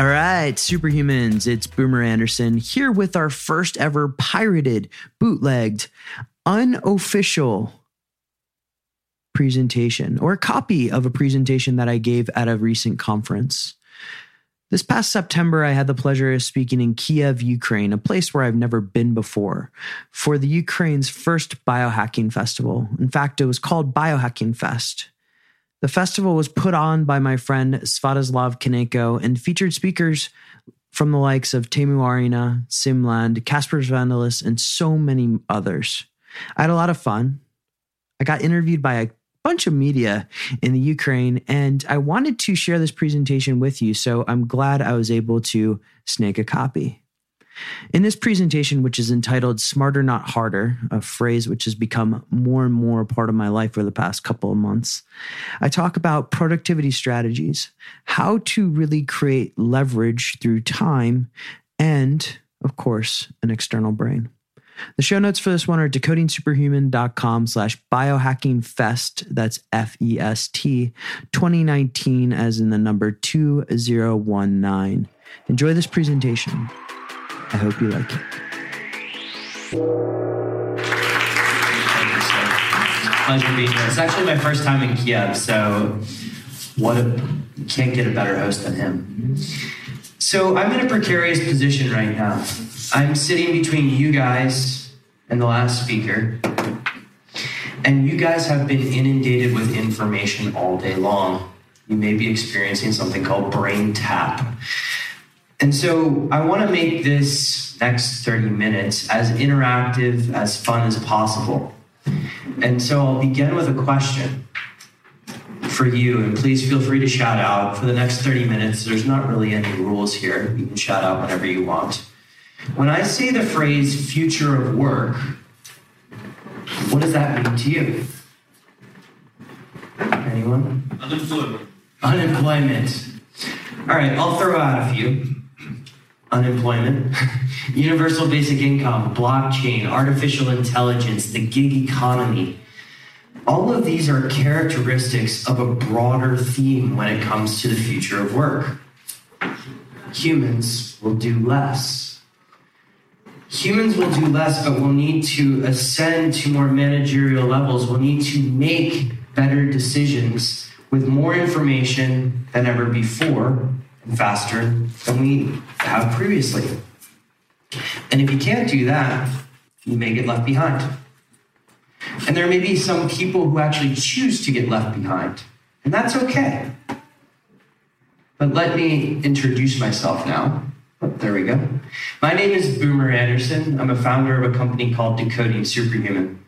All right, superhumans, it's Boomer Anderson here with our first ever pirated, bootlegged, unofficial presentation or a copy of a presentation that I gave at a recent conference. This past September, I had the pleasure of speaking in Kiev, Ukraine, a place where I've never been before, for the Ukraine's first biohacking festival. In fact, it was called Biohacking Fest. The festival was put on by my friend Svatoslav Kaneko and featured speakers from the likes of Teemu Arina, Siim Land, Casper Vandalis, and so many others. I had a lot of fun. I got interviewed by a bunch of media in the Ukraine, and I wanted to share this presentation with you, so I'm glad I was able to snake a copy. In this presentation, which is entitled Smarter Not Harder, a phrase which has become more and more a part of my life for the past couple of months, I talk about productivity strategies, how to really create leverage through time, and, of course, an external brain. The show notes for this one are decodingsuperhuman.com slash biohackingfest. That's F E S T 2019, as in the number 2019. Enjoy this presentation. I hope you like it. Pleasure being here. It's actually my first time in Kiev, so what a can't get a better host than him. So I'm in a precarious position right now. I'm sitting between you guys and the last speaker, and you guys have been inundated with information all day long. You may be experiencing something called brain tap. And so I want to make this next 30 minutes as interactive, as fun as possible. And so I'll begin with a question for you, and please feel free to shout out for the next 30 minutes. There's not really any rules here. You can shout out whenever you want. When I say the phrase future of work, what does that mean to you? Anyone? Unemployment. Unemployment. All right, I'll throw out a few unemployment, universal basic income, blockchain, artificial intelligence, the gig economy. All of these are characteristics of a broader theme when it comes to the future of work. Humans will do less. Humans will do less, but we'll need to ascend to more managerial levels. We'll need to make better decisions with more information than ever before faster than we have previously. And if you can't do that, you may get left behind. And there may be some people who actually choose to get left behind, and that's okay. But let me introduce myself now. Oh, there we go. My name is Boomer Anderson. I'm a founder of a company called Decoding Superhuman.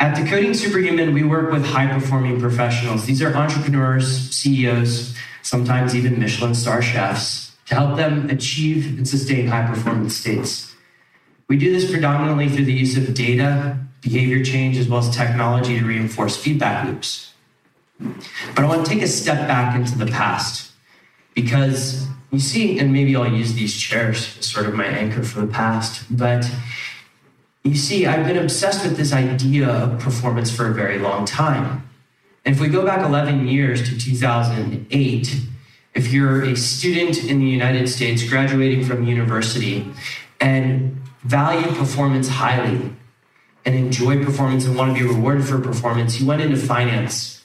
At Decoding Superhuman, we work with high performing professionals. These are entrepreneurs, CEOs, sometimes even Michelin star chefs, to help them achieve and sustain high performance states. We do this predominantly through the use of data, behavior change, as well as technology to reinforce feedback loops. But I want to take a step back into the past because you see, and maybe I'll use these chairs as sort of my anchor for the past, but you see, I've been obsessed with this idea of performance for a very long time. And if we go back 11 years to 2008, if you're a student in the United States graduating from university and value performance highly and enjoy performance and want to be rewarded for performance, you went into finance.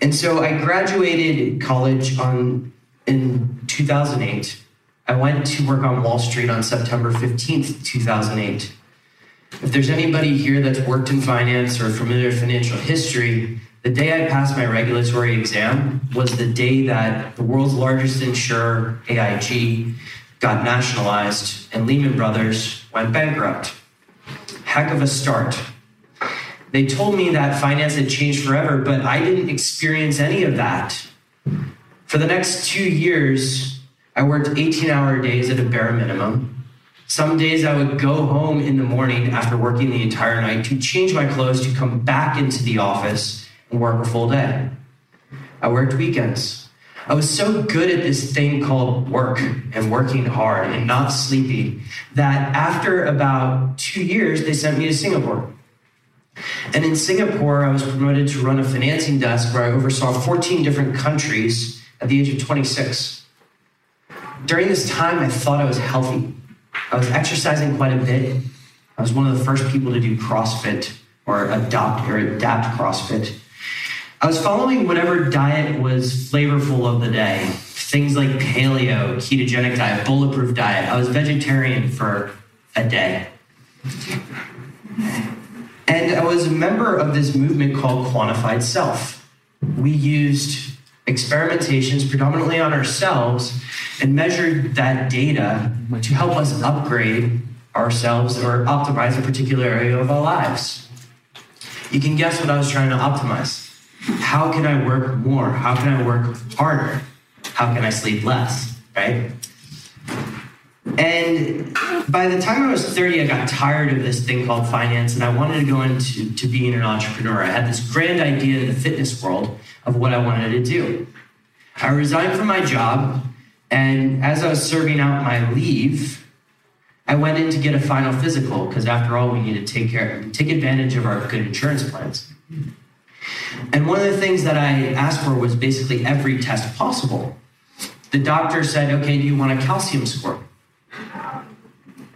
And so I graduated college on in 2008. I went to work on Wall Street on September 15th, 2008. If there's anybody here that's worked in finance or familiar with financial history, the day I passed my regulatory exam was the day that the world's largest insurer, AIG, got nationalized and Lehman Brothers went bankrupt. Heck of a start. They told me that finance had changed forever, but I didn't experience any of that. For the next two years, I worked 18 hour days at a bare minimum. Some days I would go home in the morning after working the entire night to change my clothes to come back into the office and work a full day. I worked weekends. I was so good at this thing called work and working hard and not sleepy that after about two years, they sent me to Singapore. And in Singapore, I was promoted to run a financing desk where I oversaw 14 different countries at the age of 26. During this time, I thought I was healthy. I was exercising quite a bit. I was one of the first people to do CrossFit or adopt or adapt CrossFit. I was following whatever diet was flavorful of the day. Things like paleo, ketogenic diet, bulletproof diet. I was vegetarian for a day. And I was a member of this movement called Quantified Self. We used experimentations predominantly on ourselves and measured that data to help us upgrade ourselves or optimize a particular area of our lives. You can guess what I was trying to optimize. How can I work more? How can I work harder? How can I sleep less? Right? And by the time I was 30, I got tired of this thing called finance and I wanted to go into to being an entrepreneur. I had this grand idea in the fitness world of what I wanted to do. I resigned from my job, and as I was serving out my leave, I went in to get a final physical because after all, we need to take care, take advantage of our good insurance plans. And one of the things that I asked for was basically every test possible. The doctor said, okay, do you want a calcium score?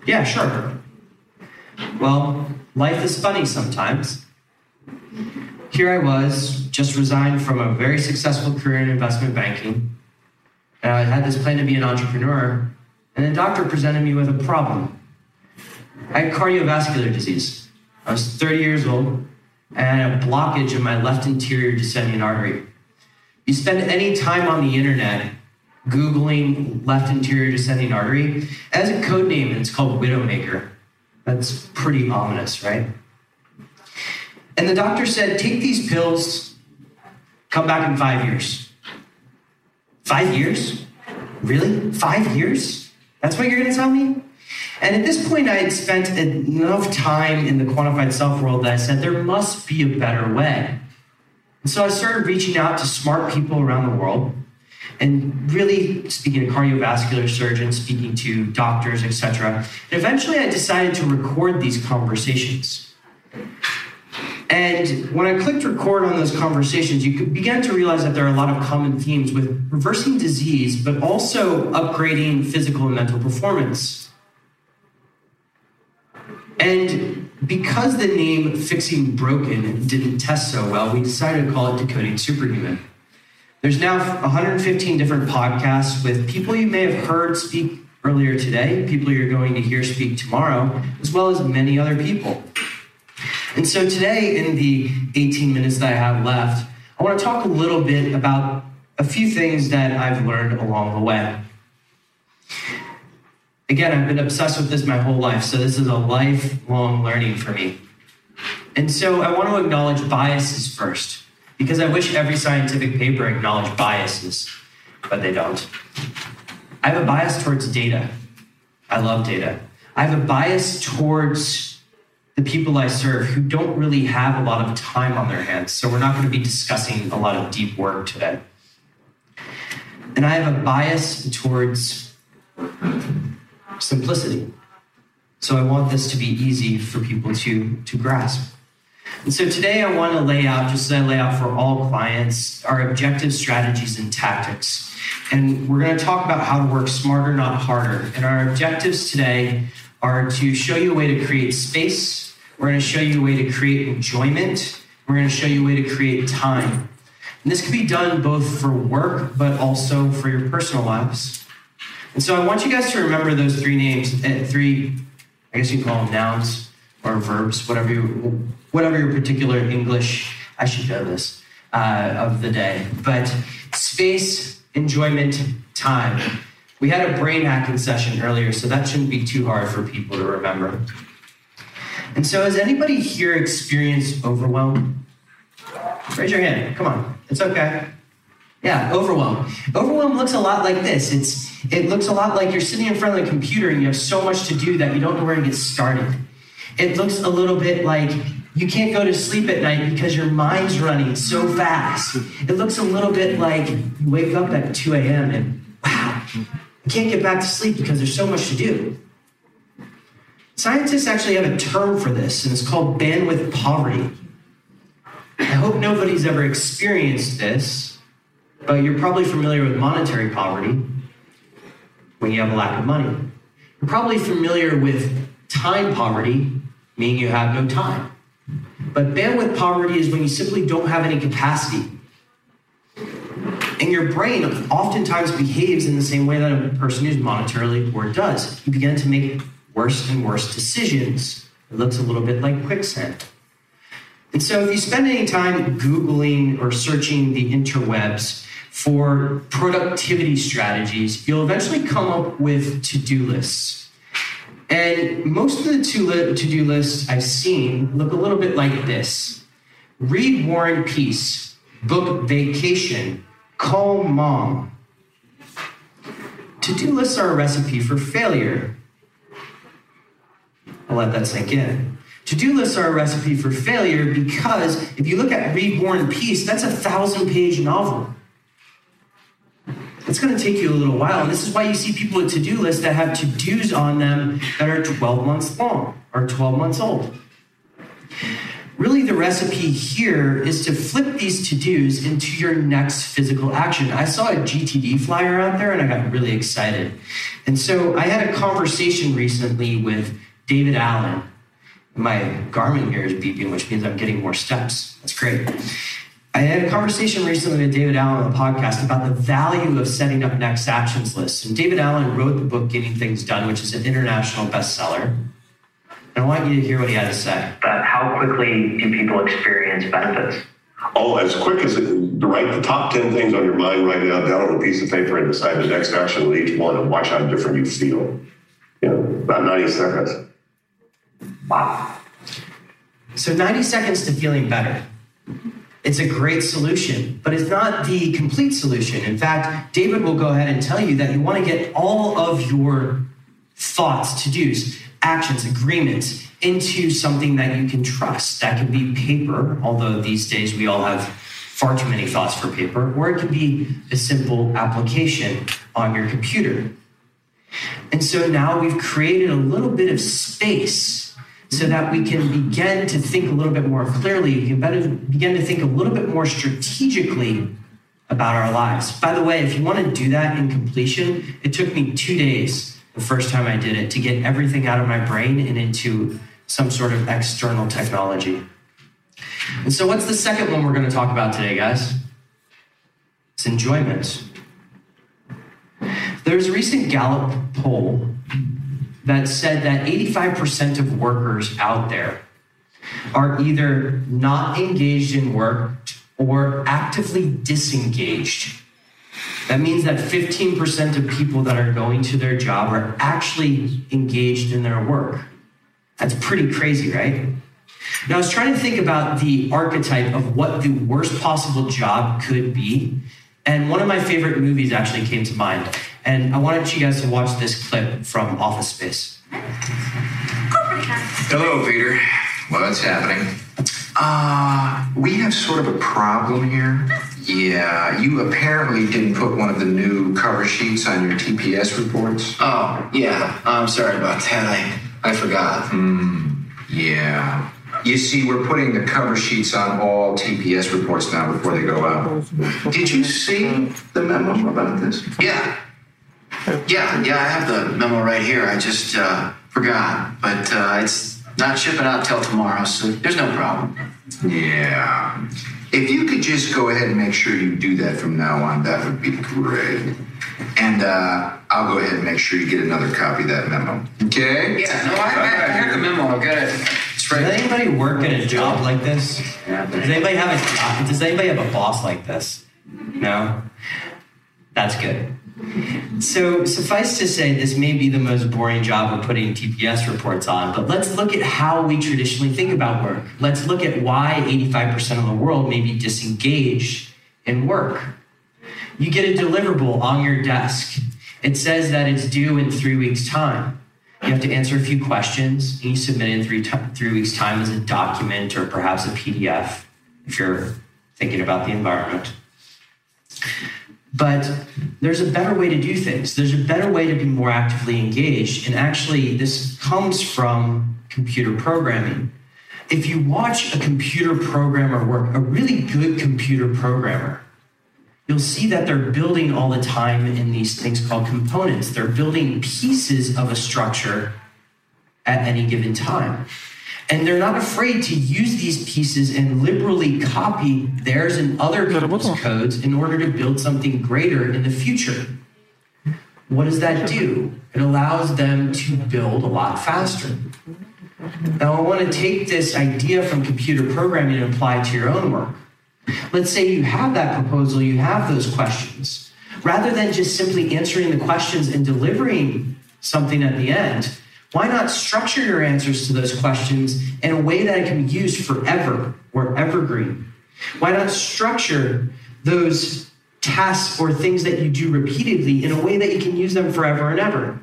Yeah, sure. Well, life is funny sometimes. Here I was, just resigned from a very successful career in investment banking. And I had this plan to be an entrepreneur, and the doctor presented me with a problem. I had cardiovascular disease. I was 30 years old, and I a blockage in my left anterior descending artery. You spend any time on the internet Googling left anterior descending artery, as a code name, it's called Widowmaker. That's pretty ominous, right? And the doctor said, take these pills, come back in five years. Five years? Really? Five years? That's what you're going to tell me? And at this point, I had spent enough time in the quantified self world that I said there must be a better way. And so I started reaching out to smart people around the world and really speaking to cardiovascular surgeons, speaking to doctors, etc. And eventually I decided to record these conversations. And when I clicked record on those conversations, you began to realize that there are a lot of common themes with reversing disease, but also upgrading physical and mental performance. And because the name Fixing Broken didn't test so well, we decided to call it Decoding Superhuman. There's now 115 different podcasts with people you may have heard speak earlier today, people you're going to hear speak tomorrow, as well as many other people. And so today, in the 18 minutes that I have left, I want to talk a little bit about a few things that I've learned along the way. Again, I've been obsessed with this my whole life, so this is a lifelong learning for me. And so I want to acknowledge biases first, because I wish every scientific paper acknowledged biases, but they don't. I have a bias towards data. I love data. I have a bias towards the people I serve who don't really have a lot of time on their hands, so we're not going to be discussing a lot of deep work today. And I have a bias towards simplicity. So I want this to be easy for people to, to grasp. And so today I want to lay out, just as I lay out for all clients, our objective strategies and tactics. And we're going to talk about how to work smarter, not harder. And our objectives today are to show you a way to create space. We're going to show you a way to create enjoyment. We're going to show you a way to create time. And this can be done both for work, but also for your personal lives. And so I want you guys to remember those three names, uh, three, I guess you call them nouns or verbs, whatever you, whatever your particular English, I should know this, uh, of the day. But space, enjoyment, time. We had a brain hacking session earlier, so that shouldn't be too hard for people to remember. And so, has anybody here experienced overwhelm? Raise your hand. Come on. It's okay. Yeah, overwhelm. Overwhelm looks a lot like this. It's it looks a lot like you're sitting in front of the computer and you have so much to do that you don't know where to get started. It looks a little bit like you can't go to sleep at night because your mind's running so fast. It looks a little bit like you wake up at 2 a.m. and wow, I can't get back to sleep because there's so much to do. Scientists actually have a term for this, and it's called bandwidth poverty. I hope nobody's ever experienced this, but you're probably familiar with monetary poverty when you have a lack of money. You're probably familiar with time poverty, meaning you have no time. But bandwidth poverty is when you simply don't have any capacity. And your brain oftentimes behaves in the same way that a person who's monetarily poor does. You begin to make worse and worse decisions. It looks a little bit like quicksand. And so, if you spend any time Googling or searching the interwebs for productivity strategies, you'll eventually come up with to do lists. And most of the to do lists I've seen look a little bit like this read War and Peace, book vacation, call mom. To do lists are a recipe for failure. I'll let that sink in. To do lists are a recipe for failure because if you look at and Peace, that's a thousand page novel. It's going to take you a little while. And this is why you see people with to do lists that have to dos on them that are 12 months long or 12 months old. Really, the recipe here is to flip these to dos into your next physical action. I saw a GTD flyer out there and I got really excited. And so I had a conversation recently with David Allen. My Garmin here is beeping, which means I'm getting more steps. That's great. I had a conversation recently with David Allen on the podcast about the value of setting up next actions lists. And David Allen wrote the book Getting Things Done, which is an international bestseller. And I want you to hear what he had to say. But how quickly do people experience benefits? Oh, as quick as it, to write the top 10 things on your mind, right now down on a piece of paper and decide the next action with each one and watch how different you feel. You know, about 90 seconds. Wow. So 90 seconds to feeling better. It's a great solution, but it's not the complete solution. In fact, David will go ahead and tell you that you want to get all of your thoughts, to dos, actions, agreements into something that you can trust. That can be paper, although these days we all have far too many thoughts for paper, or it can be a simple application on your computer. And so now we've created a little bit of space so that we can begin to think a little bit more clearly, we can begin to think a little bit more strategically about our lives. By the way, if you want to do that in completion, it took me two days the first time I did it to get everything out of my brain and into some sort of external technology. And so, what's the second one we're going to talk about today, guys? It's enjoyment. There's a recent Gallup poll that said that 85% of workers out there are either not engaged in work or actively disengaged. That means that 15% of people that are going to their job are actually engaged in their work. That's pretty crazy, right? Now, I was trying to think about the archetype of what the worst possible job could be. And one of my favorite movies actually came to mind. And I wanted you guys to watch this clip from Office Space. Hello, Peter. What's happening? Uh, we have sort of a problem here. Yeah, you apparently didn't put one of the new cover sheets on your TPS reports. Oh, yeah. I'm sorry about that. I, I forgot. Hmm. Yeah. You see, we're putting the cover sheets on all TPS reports now before they go out. Did you see the memo about this? Yeah. Yeah, yeah, I have the memo right here. I just uh, forgot. But uh, it's not shipping out till tomorrow, so there's no problem. Yeah. If you could just go ahead and make sure you do that from now on, that would be great. And uh, I'll go ahead and make sure you get another copy of that memo. Okay? Yeah, no, I, I, I have the memo. I got it. It's right. Does anybody work at a job like this? Yeah. Does anybody have a Does anybody have a boss like this? No. That's good. So, suffice to say, this may be the most boring job of putting TPS reports on, but let's look at how we traditionally think about work. Let's look at why 85% of the world may be disengaged in work. You get a deliverable on your desk. It says that it's due in three weeks' time. You have to answer a few questions, and you submit it in three, t- three weeks' time as a document or perhaps a PDF if you're thinking about the environment. But there's a better way to do things. There's a better way to be more actively engaged. And actually, this comes from computer programming. If you watch a computer programmer work, a really good computer programmer, you'll see that they're building all the time in these things called components. They're building pieces of a structure at any given time. And they're not afraid to use these pieces and liberally copy theirs and other people's codes in order to build something greater in the future. What does that do? It allows them to build a lot faster. Now, I want to take this idea from computer programming and apply it to your own work. Let's say you have that proposal, you have those questions. Rather than just simply answering the questions and delivering something at the end, why not structure your answers to those questions in a way that it can be used forever or evergreen? Why not structure those tasks or things that you do repeatedly in a way that you can use them forever and ever?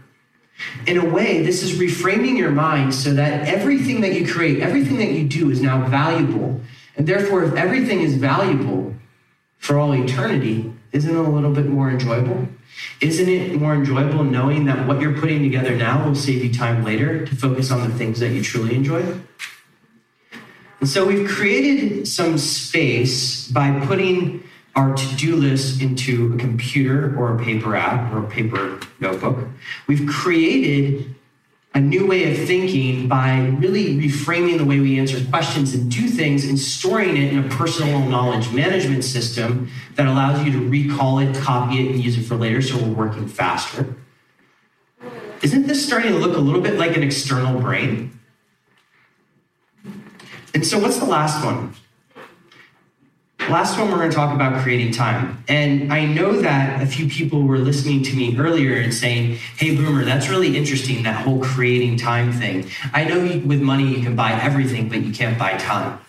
In a way, this is reframing your mind so that everything that you create, everything that you do is now valuable. And therefore, if everything is valuable for all eternity, isn't it a little bit more enjoyable? Isn't it more enjoyable knowing that what you're putting together now will save you time later to focus on the things that you truly enjoy? And so we've created some space by putting our to-do list into a computer or a paper app or a paper notebook. We've created a new way of thinking by really reframing the way we answer questions and do things and storing it in a personal knowledge management system that allows you to recall it, copy it, and use it for later so we're working faster. Isn't this starting to look a little bit like an external brain? And so, what's the last one? Last one, we're going to talk about creating time. And I know that a few people were listening to me earlier and saying, hey, Boomer, that's really interesting, that whole creating time thing. I know you, with money you can buy everything, but you can't buy time.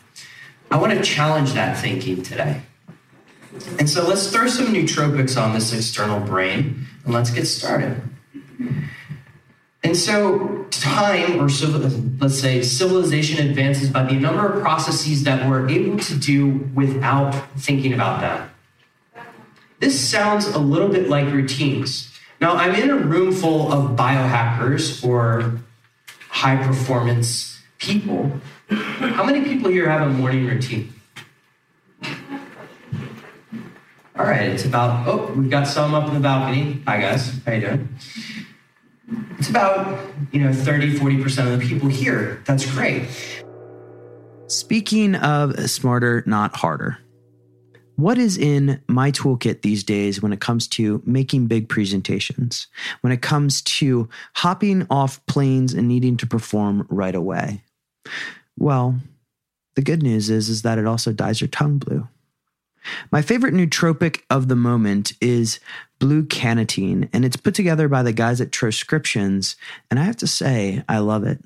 I want to challenge that thinking today. And so let's throw some nootropics on this external brain and let's get started. And so, time, or let's say civilization advances by the number of processes that we're able to do without thinking about them. This sounds a little bit like routines. Now, I'm in a room full of biohackers or high performance people. How many people here have a morning routine? All right, it's about, oh, we've got some up in the balcony. Hi, guys. How you doing? It's about, you know, 30, 40% of the people here. That's great. Speaking of smarter, not harder, what is in my toolkit these days when it comes to making big presentations, when it comes to hopping off planes and needing to perform right away? Well, the good news is, is that it also dyes your tongue blue. My favorite nootropic of the moment is blue cannatine, and it's put together by the guys at Troscriptions, and I have to say, I love it.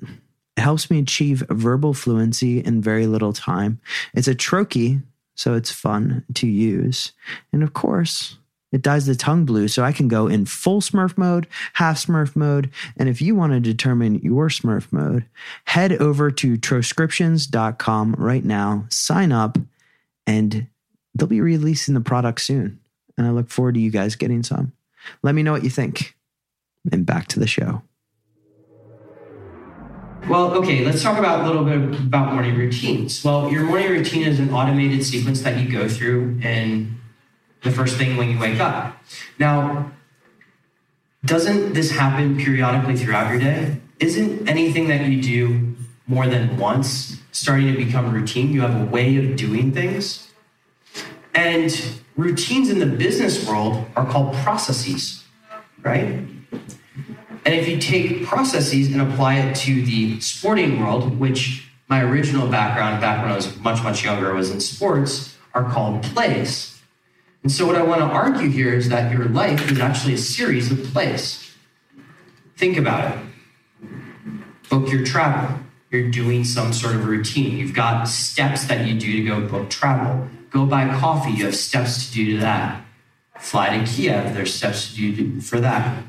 It helps me achieve verbal fluency in very little time. It's a troche, so it's fun to use. And of course, it dyes the tongue blue, so I can go in full Smurf mode, half Smurf mode. And if you want to determine your Smurf mode, head over to troscriptions.com right now, sign up, and they'll be releasing the product soon. And I look forward to you guys getting some. Let me know what you think. And back to the show. Well, okay, let's talk about a little bit about morning routines. Well, your morning routine is an automated sequence that you go through and the first thing when you wake up. Now, doesn't this happen periodically throughout your day? Isn't anything that you do more than once starting to become routine? You have a way of doing things. And routines in the business world are called processes, right? And if you take processes and apply it to the sporting world, which my original background back when I was much, much younger was in sports, are called plays. And so, what I want to argue here is that your life is actually a series of plays. Think about it. Book your travel. You're doing some sort of routine. You've got steps that you do to go book travel. Go buy coffee. You have steps to do to that. fly to Kiev. There's steps to do for that.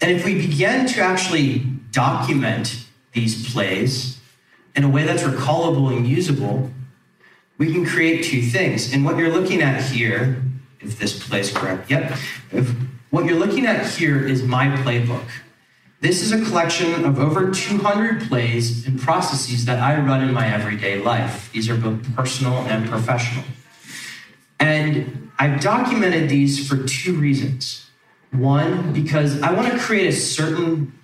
And if we begin to actually document these plays in a way that's recallable and usable, we can create two things. And what you're looking at here, if this plays correct, yep. If, what you're looking at here is my playbook. This is a collection of over 200 plays and processes that I run in my everyday life. These are both personal and professional. And I've documented these for two reasons. One, because I want to create a certain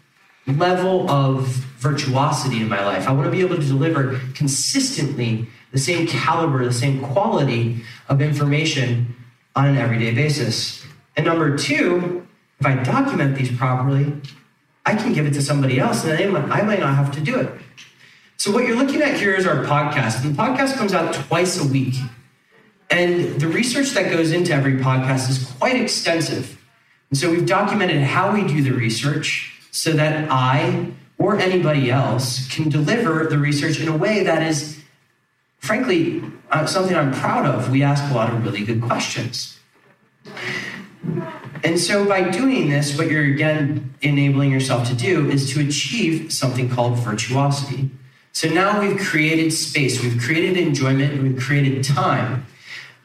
level of virtuosity in my life. I want to be able to deliver consistently the same caliber, the same quality of information on an everyday basis. And number two, if I document these properly, I can give it to somebody else and they might, I might not have to do it. So, what you're looking at here is our podcast. The podcast comes out twice a week. And the research that goes into every podcast is quite extensive. And so, we've documented how we do the research so that I or anybody else can deliver the research in a way that is, frankly, uh, something I'm proud of. We ask a lot of really good questions. And so, by doing this, what you're again enabling yourself to do is to achieve something called virtuosity. So now we've created space, we've created enjoyment, we've created time.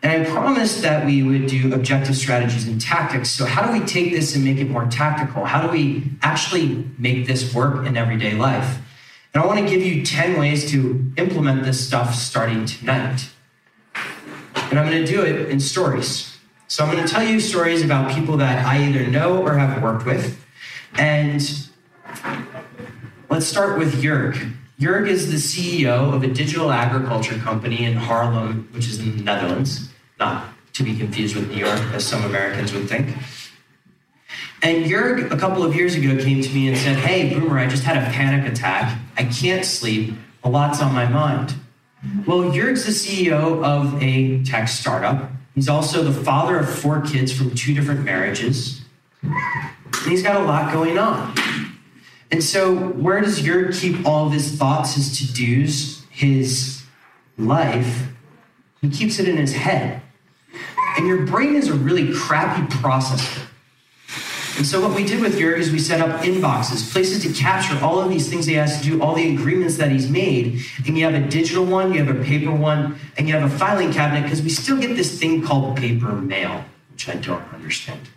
And I promised that we would do objective strategies and tactics. So, how do we take this and make it more tactical? How do we actually make this work in everyday life? And I want to give you 10 ways to implement this stuff starting tonight. And I'm going to do it in stories. So I'm going to tell you stories about people that I either know or have worked with. And let's start with Jurg. Jurg is the CEO of a digital agriculture company in Haarlem, which is in the Netherlands, not to be confused with New York, as some Americans would think. And Jurg, a couple of years ago, came to me and said, Hey, Boomer, I just had a panic attack. I can't sleep. A lot's on my mind. Well, Jurg's the CEO of a tech startup He's also the father of four kids from two different marriages. And he's got a lot going on. And so, where does Jurg keep all of his thoughts, his to dos, his life? He keeps it in his head. And your brain is a really crappy processor. And so what we did with Jurg is we set up inboxes, places to capture all of these things he has to do, all the agreements that he's made. And you have a digital one, you have a paper one, and you have a filing cabinet because we still get this thing called paper mail, which I don't understand.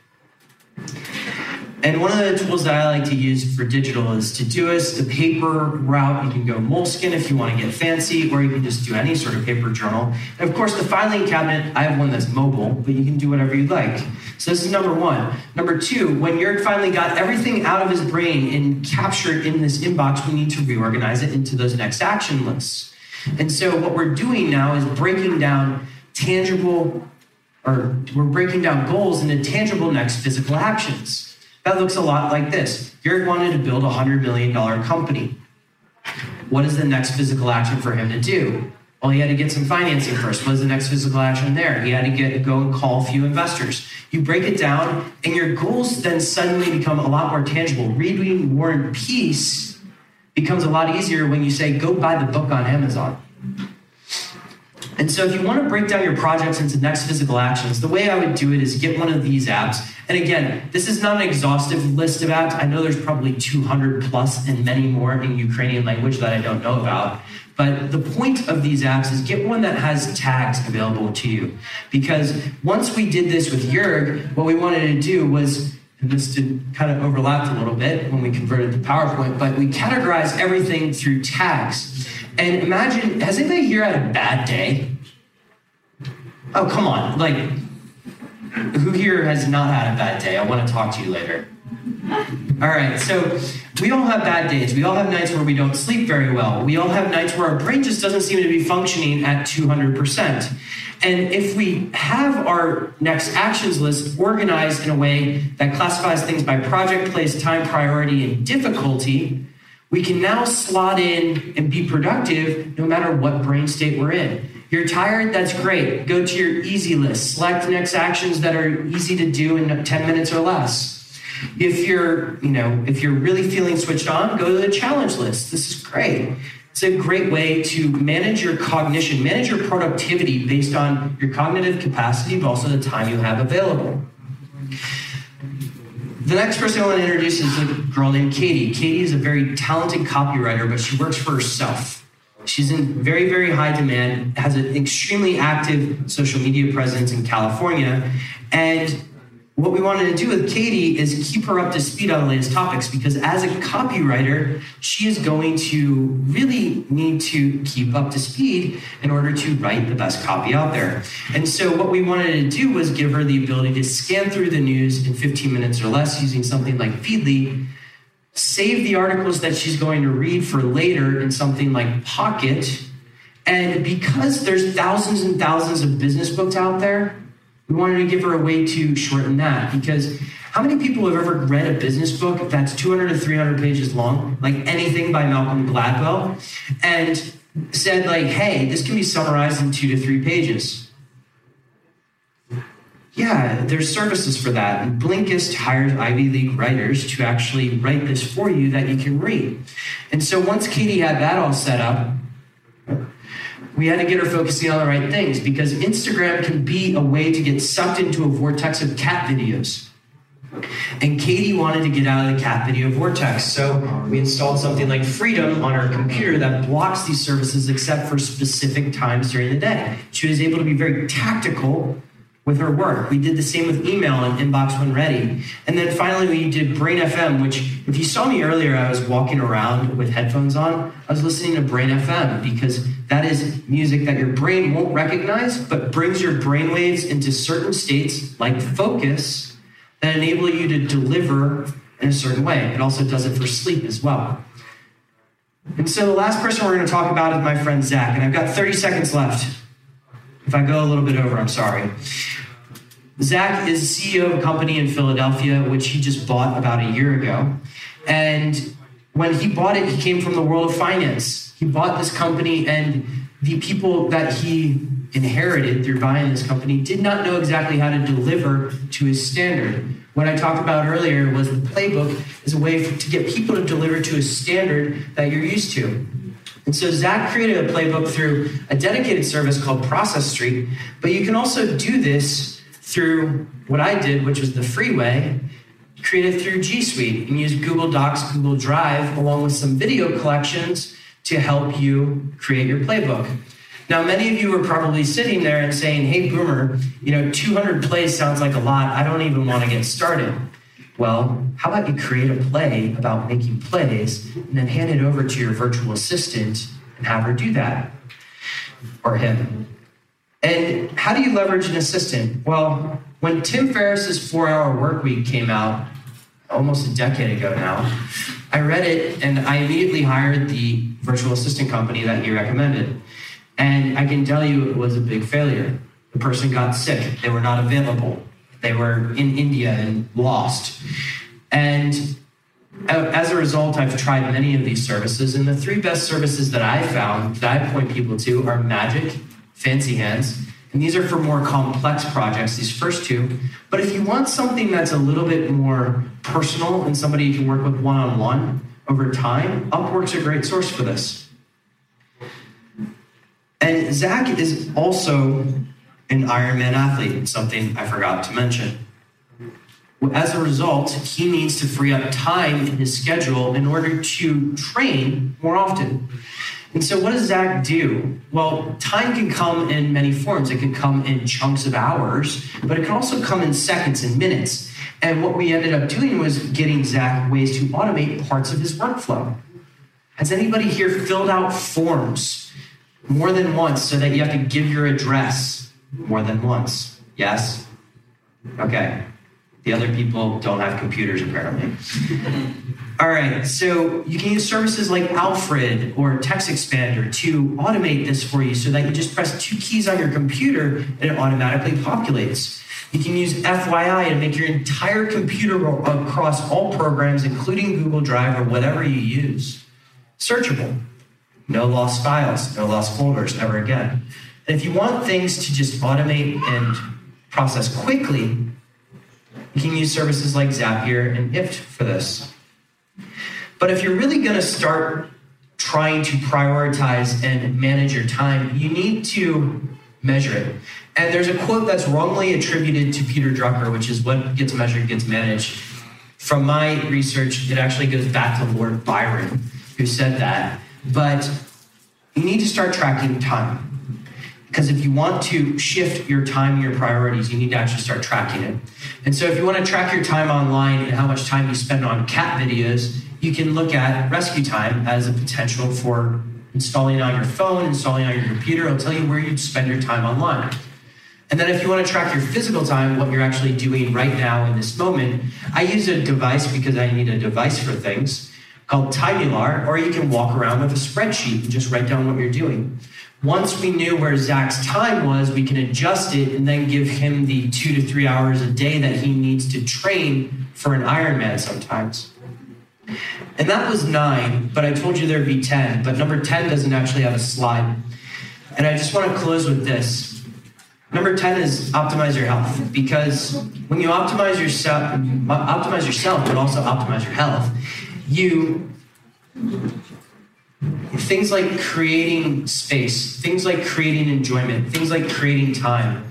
And one of the tools that I like to use for digital is to do is the paper route. You can go Moleskine if you want to get fancy, or you can just do any sort of paper journal. And of course, the filing cabinet, I have one that's mobile, but you can do whatever you'd like. So this is number one. Number two, when Jurg finally got everything out of his brain and captured in this inbox, we need to reorganize it into those next action lists. And so what we're doing now is breaking down tangible, or we're breaking down goals into tangible next physical actions. That looks a lot like this. Jurg wanted to build a $100 million company. What is the next physical action for him to do? Well, he had to get some financing first. What is the next physical action there? He had to get go and call a few investors. You break it down, and your goals then suddenly become a lot more tangible. Reading War and Peace becomes a lot easier when you say, go buy the book on Amazon. And so, if you want to break down your projects into next physical actions, the way I would do it is get one of these apps. And again, this is not an exhaustive list of apps. I know there's probably 200 plus and many more in Ukrainian language that I don't know about. But the point of these apps is get one that has tags available to you. Because once we did this with Jurg, what we wanted to do was and this did kind of overlap a little bit when we converted to PowerPoint, but we categorized everything through tags. And imagine, has anybody here had a bad day? Oh, come on. Like, who here has not had a bad day? I want to talk to you later. All right, so we all have bad days. We all have nights where we don't sleep very well. We all have nights where our brain just doesn't seem to be functioning at 200%. And if we have our next actions list organized in a way that classifies things by project, place, time, priority, and difficulty, we can now slot in and be productive no matter what brain state we're in. You're tired? That's great. Go to your easy list. Select next actions that are easy to do in 10 minutes or less. If you're, you know, if you're really feeling switched on, go to the challenge list. This is great. It's a great way to manage your cognition, manage your productivity based on your cognitive capacity, but also the time you have available. The next person I want to introduce is a girl named Katie. Katie is a very talented copywriter, but she works for herself. She's in very, very high demand, has an extremely active social media presence in California, and what we wanted to do with Katie is keep her up to speed on the latest topics because as a copywriter, she is going to really need to keep up to speed in order to write the best copy out there. And so, what we wanted to do was give her the ability to scan through the news in 15 minutes or less using something like Feedly, save the articles that she's going to read for later in something like Pocket. And because there's thousands and thousands of business books out there, we wanted to give her a way to shorten that because how many people have ever read a business book that's 200 to 300 pages long, like anything by Malcolm Gladwell, and said like, "Hey, this can be summarized in two to three pages." Yeah, there's services for that. Blinkist hires Ivy League writers to actually write this for you that you can read. And so once Katie had that all set up, we had to get her focusing on the right things because Instagram can be a way to get sucked into a vortex of cat videos. And Katie wanted to get out of the cat video vortex. So we installed something like Freedom on her computer that blocks these services except for specific times during the day. She was able to be very tactical with her work. We did the same with email and inbox when ready. And then finally, we did Brain FM, which, if you saw me earlier, I was walking around with headphones on. I was listening to Brain FM because that is music that your brain won't recognize, but brings your brain waves into certain states like focus that enable you to deliver in a certain way. It also does it for sleep as well. And so the last person we're going to talk about is my friend Zach, and I've got 30 seconds left. If I go a little bit over, I'm sorry. Zach is CEO of a company in Philadelphia, which he just bought about a year ago. And when he bought it, he came from the world of finance. He bought this company, and the people that he inherited through buying this company did not know exactly how to deliver to his standard. What I talked about earlier was the playbook is a way for, to get people to deliver to a standard that you're used to. And so Zach created a playbook through a dedicated service called Process Street, but you can also do this through what I did, which was the freeway, created through G Suite and use Google Docs, Google Drive, along with some video collections to help you create your playbook. Now, many of you are probably sitting there and saying, hey, Boomer, you know, 200 plays sounds like a lot. I don't even want to get started. Well, how about you create a play about making plays and then hand it over to your virtual assistant and have her do that or him? And how do you leverage an assistant? Well, when Tim Ferriss's four hour work week came out almost a decade ago now, I read it and I immediately hired the virtual assistant company that he recommended. And I can tell you it was a big failure. The person got sick, they were not available, they were in India and lost. And as a result, I've tried many of these services, and the three best services that I found that I point people to are Magic, Fancy Hands. And these are for more complex projects, these first two. But if you want something that's a little bit more personal and somebody you can work with one on one over time, Upwork's a great source for this. And Zach is also an Ironman athlete, something I forgot to mention. As a result, he needs to free up time in his schedule in order to train more often. And so, what does Zach do? Well, time can come in many forms. It can come in chunks of hours, but it can also come in seconds and minutes. And what we ended up doing was getting Zach ways to automate parts of his workflow. Has anybody here filled out forms more than once so that you have to give your address more than once? Yes? Okay. The other people don't have computers, apparently. All right, so you can use services like Alfred or Text Expander to automate this for you so that you just press two keys on your computer and it automatically populates. You can use FYI to make your entire computer across all programs, including Google Drive or whatever you use, searchable. No lost files, no lost folders ever again. And if you want things to just automate and process quickly, you can use services like Zapier and IFT for this. But if you're really going to start trying to prioritize and manage your time, you need to measure it. And there's a quote that's wrongly attributed to Peter Drucker, which is what gets measured gets managed. From my research, it actually goes back to Lord Byron, who said that. But you need to start tracking time. Because if you want to shift your time your priorities, you need to actually start tracking it. And so if you want to track your time online and how much time you spend on cat videos, you can look at RescueTime as a potential for installing on your phone, installing on your computer. It'll tell you where you'd spend your time online. And then if you want to track your physical time, what you're actually doing right now in this moment, I use a device because I need a device for things called Timeular, or you can walk around with a spreadsheet and just write down what you're doing. Once we knew where Zach's time was, we can adjust it and then give him the two to three hours a day that he needs to train for an Ironman sometimes. And that was nine, but I told you there'd be 10, but number 10 doesn't actually have a slide. And I just want to close with this. Number 10 is optimize your health because when you optimize yourself, optimize yourself, but also optimize your health, you things like creating space, things like creating enjoyment, things like creating time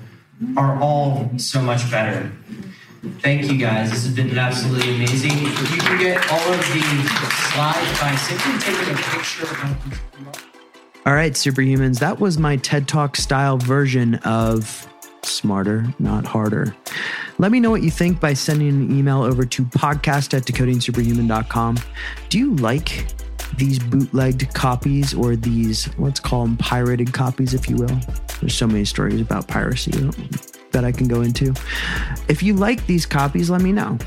are all so much better. Thank you guys. This has been absolutely amazing. If you can get all of the slides by simply taking a picture of all right, superhumans, that was my TED Talk style version of Smarter, Not Harder. Let me know what you think by sending an email over to podcast at decodingsuperhuman.com. Do you like these bootlegged copies or these, let's call them pirated copies, if you will? There's so many stories about piracy that I can go into. If you like these copies, let me know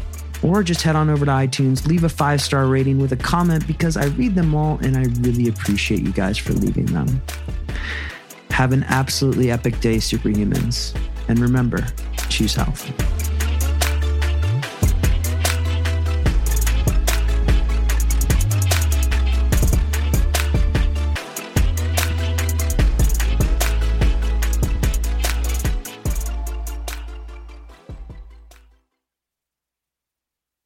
or just head on over to iTunes, leave a five star rating with a comment because I read them all and I really appreciate you guys for leaving them. Have an absolutely epic day, superhumans. And remember, choose health.